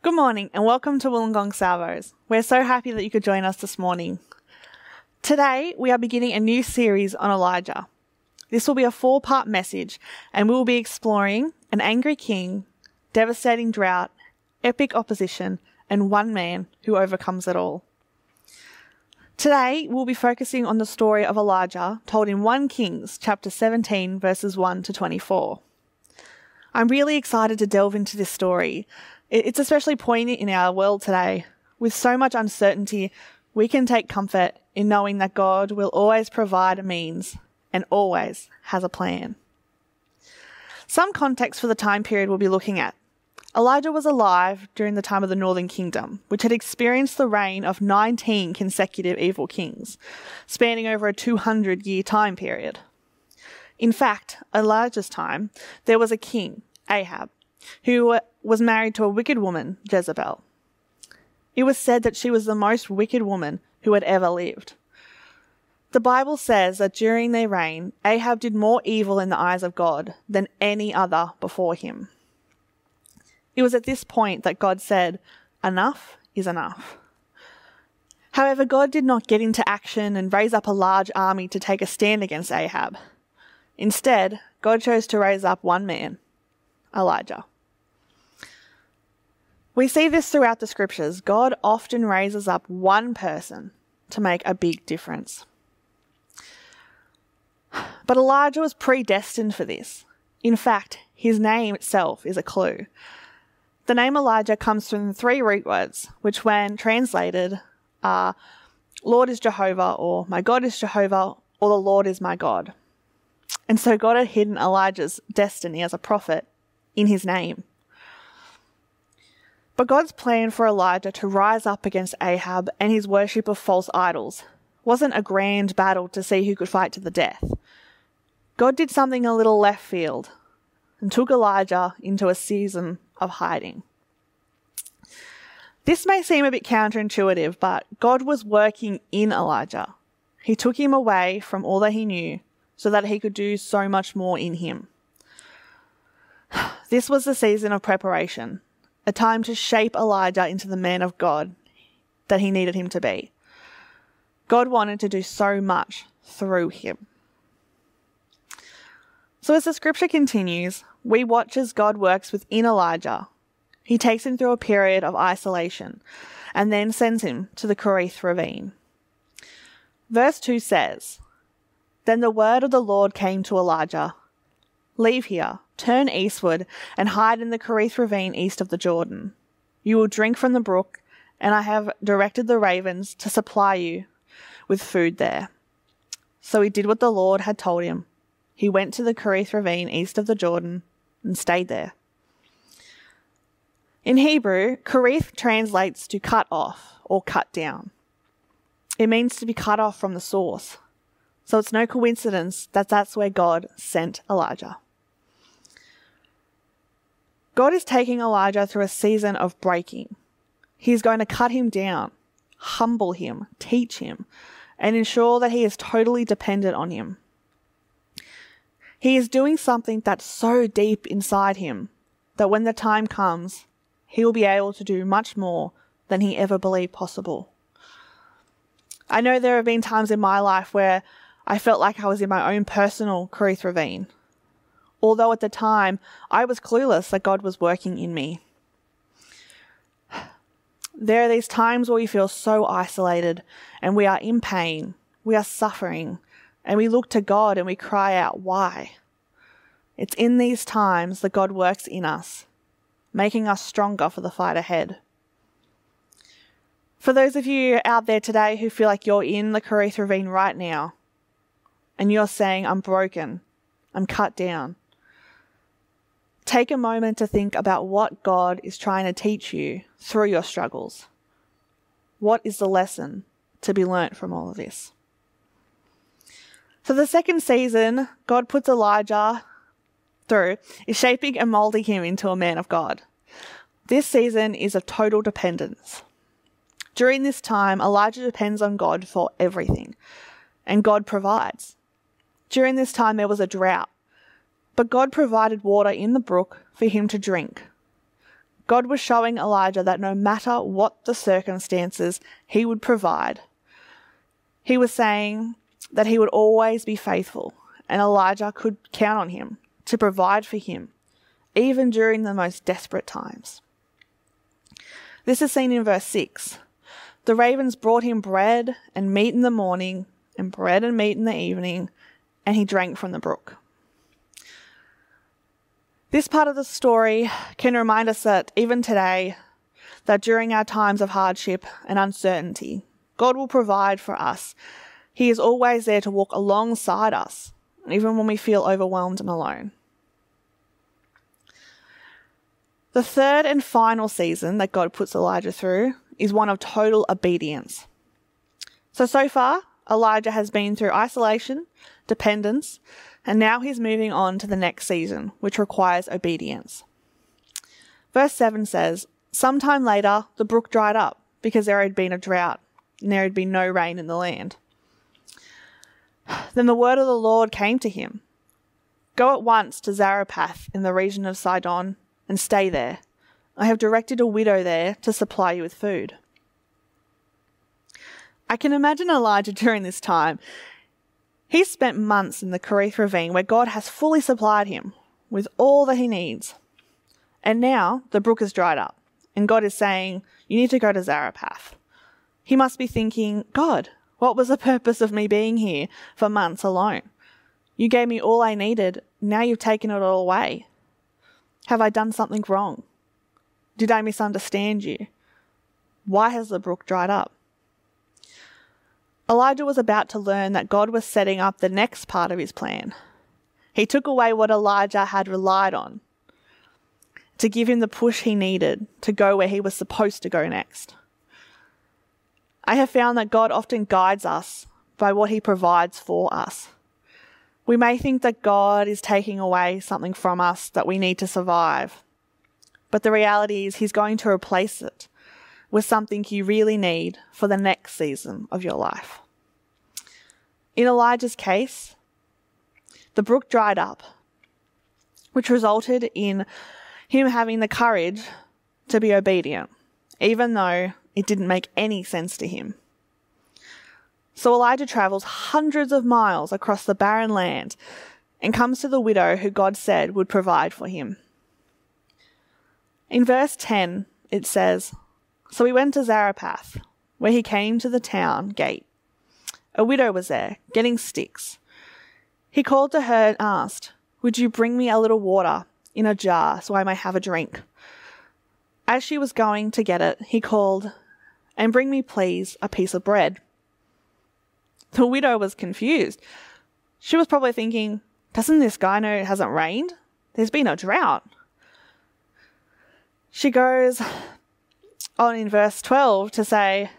Good morning and welcome to Wollongong Salvos. We're so happy that you could join us this morning. Today, we are beginning a new series on Elijah. This will be a four part message, and we will be exploring an angry king, devastating drought, epic opposition, and one man who overcomes it all. Today, we'll be focusing on the story of Elijah told in 1 Kings chapter 17, verses 1 to 24. I'm really excited to delve into this story it's especially poignant in our world today. With so much uncertainty, we can take comfort in knowing that God will always provide a means and always has a plan. Some context for the time period we'll be looking at. Elijah was alive during the time of the Northern Kingdom, which had experienced the reign of 19 consecutive evil kings, spanning over a 200 year time period. In fact, Elijah's time, there was a king, Ahab, who uh, was married to a wicked woman, Jezebel. It was said that she was the most wicked woman who had ever lived. The Bible says that during their reign, Ahab did more evil in the eyes of God than any other before him. It was at this point that God said, Enough is enough. However, God did not get into action and raise up a large army to take a stand against Ahab. Instead, God chose to raise up one man, Elijah. We see this throughout the scriptures. God often raises up one person to make a big difference. But Elijah was predestined for this. In fact, his name itself is a clue. The name Elijah comes from three root words, which, when translated, are Lord is Jehovah, or My God is Jehovah, or the Lord is my God. And so God had hidden Elijah's destiny as a prophet in his name. But God's plan for Elijah to rise up against Ahab and his worship of false idols wasn't a grand battle to see who could fight to the death. God did something a little left field and took Elijah into a season of hiding. This may seem a bit counterintuitive, but God was working in Elijah. He took him away from all that he knew so that he could do so much more in him. This was the season of preparation, a time to shape Elijah into the man of God that he needed him to be. God wanted to do so much through him. So, as the scripture continues, we watch as God works within Elijah. He takes him through a period of isolation and then sends him to the Kerith ravine. Verse 2 says, Then the word of the Lord came to Elijah Leave here Turn eastward and hide in the Kerith ravine east of the Jordan. You will drink from the brook, and I have directed the ravens to supply you with food there. So he did what the Lord had told him. He went to the Kerith ravine east of the Jordan and stayed there. In Hebrew, Kerith translates to cut off or cut down. It means to be cut off from the source. So it's no coincidence that that's where God sent Elijah. God is taking Elijah through a season of breaking. He's going to cut him down, humble him, teach him, and ensure that he is totally dependent on him. He is doing something that's so deep inside him that when the time comes, he will be able to do much more than he ever believed possible. I know there have been times in my life where I felt like I was in my own personal Kerith ravine although at the time I was clueless that God was working in me. There are these times where we feel so isolated and we are in pain, we are suffering, and we look to God and we cry out, Why? It's in these times that God works in us, making us stronger for the fight ahead. For those of you out there today who feel like you're in the Kerith ravine right now, and you're saying, I'm broken, I'm cut down, Take a moment to think about what God is trying to teach you through your struggles. What is the lesson to be learnt from all of this? For the second season, God puts Elijah through is shaping and molding him into a man of God. This season is of total dependence. During this time, Elijah depends on God for everything, and God provides. During this time, there was a drought. But God provided water in the brook for him to drink. God was showing Elijah that no matter what the circumstances, he would provide. He was saying that he would always be faithful, and Elijah could count on him to provide for him, even during the most desperate times. This is seen in verse 6. The ravens brought him bread and meat in the morning, and bread and meat in the evening, and he drank from the brook. This part of the story can remind us that even today, that during our times of hardship and uncertainty, God will provide for us. He is always there to walk alongside us, even when we feel overwhelmed and alone. The third and final season that God puts Elijah through is one of total obedience. So, so far, Elijah has been through isolation, dependence, and now he's moving on to the next season, which requires obedience. Verse 7 says, Sometime later, the brook dried up because there had been a drought and there had been no rain in the land. Then the word of the Lord came to him Go at once to Zarephath in the region of Sidon and stay there. I have directed a widow there to supply you with food. I can imagine Elijah during this time. He's spent months in the Kerith ravine where God has fully supplied him with all that he needs. And now the brook has dried up, and God is saying, You need to go to Zarephath. He must be thinking, God, what was the purpose of me being here for months alone? You gave me all I needed, now you've taken it all away. Have I done something wrong? Did I misunderstand you? Why has the brook dried up? Elijah was about to learn that God was setting up the next part of his plan. He took away what Elijah had relied on to give him the push he needed to go where he was supposed to go next. I have found that God often guides us by what he provides for us. We may think that God is taking away something from us that we need to survive, but the reality is he's going to replace it with something you really need for the next season of your life. In Elijah's case, the brook dried up, which resulted in him having the courage to be obedient, even though it didn't make any sense to him. So Elijah travels hundreds of miles across the barren land and comes to the widow who God said would provide for him. In verse 10, it says, so he went to Zarephath, where he came to the town gate. A widow was there, getting sticks. He called to her and asked, Would you bring me a little water in a jar so I may have a drink? As she was going to get it, he called, And bring me, please, a piece of bread. The widow was confused. She was probably thinking, Doesn't this guy know it hasn't rained? There's been a drought. She goes, on in verse 12 to say,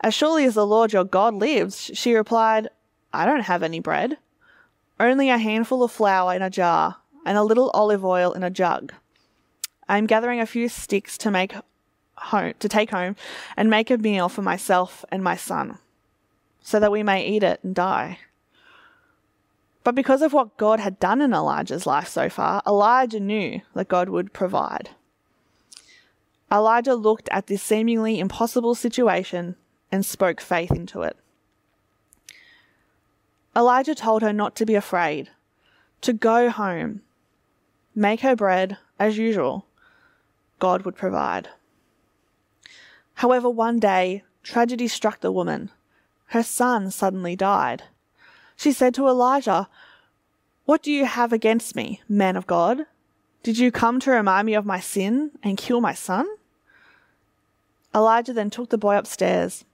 As surely as the Lord your God lives, she replied, I don't have any bread, only a handful of flour in a jar and a little olive oil in a jug. I am gathering a few sticks to make home to take home and make a meal for myself and my son, so that we may eat it and die. But because of what God had done in Elijah's life so far, Elijah knew that God would provide. Elijah looked at this seemingly impossible situation and spoke faith into it. Elijah told her not to be afraid, to go home, make her bread as usual. God would provide. However, one day, tragedy struck the woman. Her son suddenly died. She said to Elijah, What do you have against me, man of God? Did you come to remind me of my sin and kill my son? Elijah then took the boy upstairs.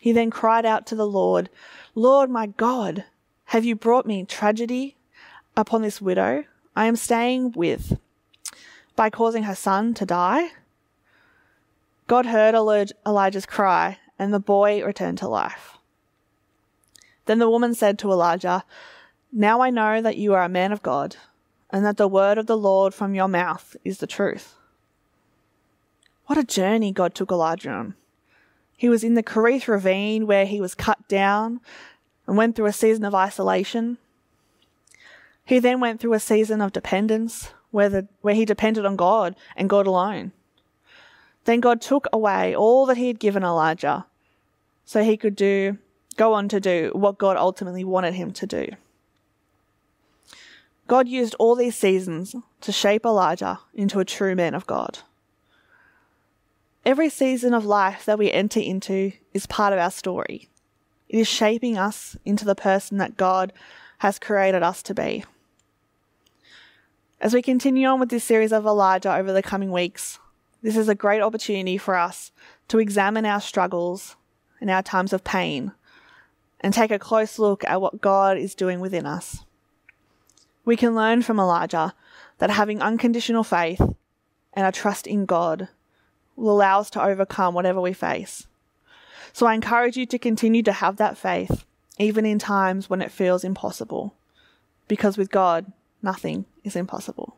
He then cried out to the Lord, Lord my God, have you brought me tragedy upon this widow I am staying with by causing her son to die? God heard Elijah's cry, and the boy returned to life. Then the woman said to Elijah, Now I know that you are a man of God, and that the word of the Lord from your mouth is the truth. What a journey God took Elijah on. He was in the Kerith ravine where he was cut down and went through a season of isolation. He then went through a season of dependence where, the, where he depended on God and God alone. Then God took away all that he had given Elijah so he could do go on to do what God ultimately wanted him to do. God used all these seasons to shape Elijah into a true man of God. Every season of life that we enter into is part of our story. It is shaping us into the person that God has created us to be. As we continue on with this series of Elijah over the coming weeks, this is a great opportunity for us to examine our struggles and our times of pain and take a close look at what God is doing within us. We can learn from Elijah that having unconditional faith and a trust in God will allow us to overcome whatever we face. So I encourage you to continue to have that faith, even in times when it feels impossible, because with God, nothing is impossible.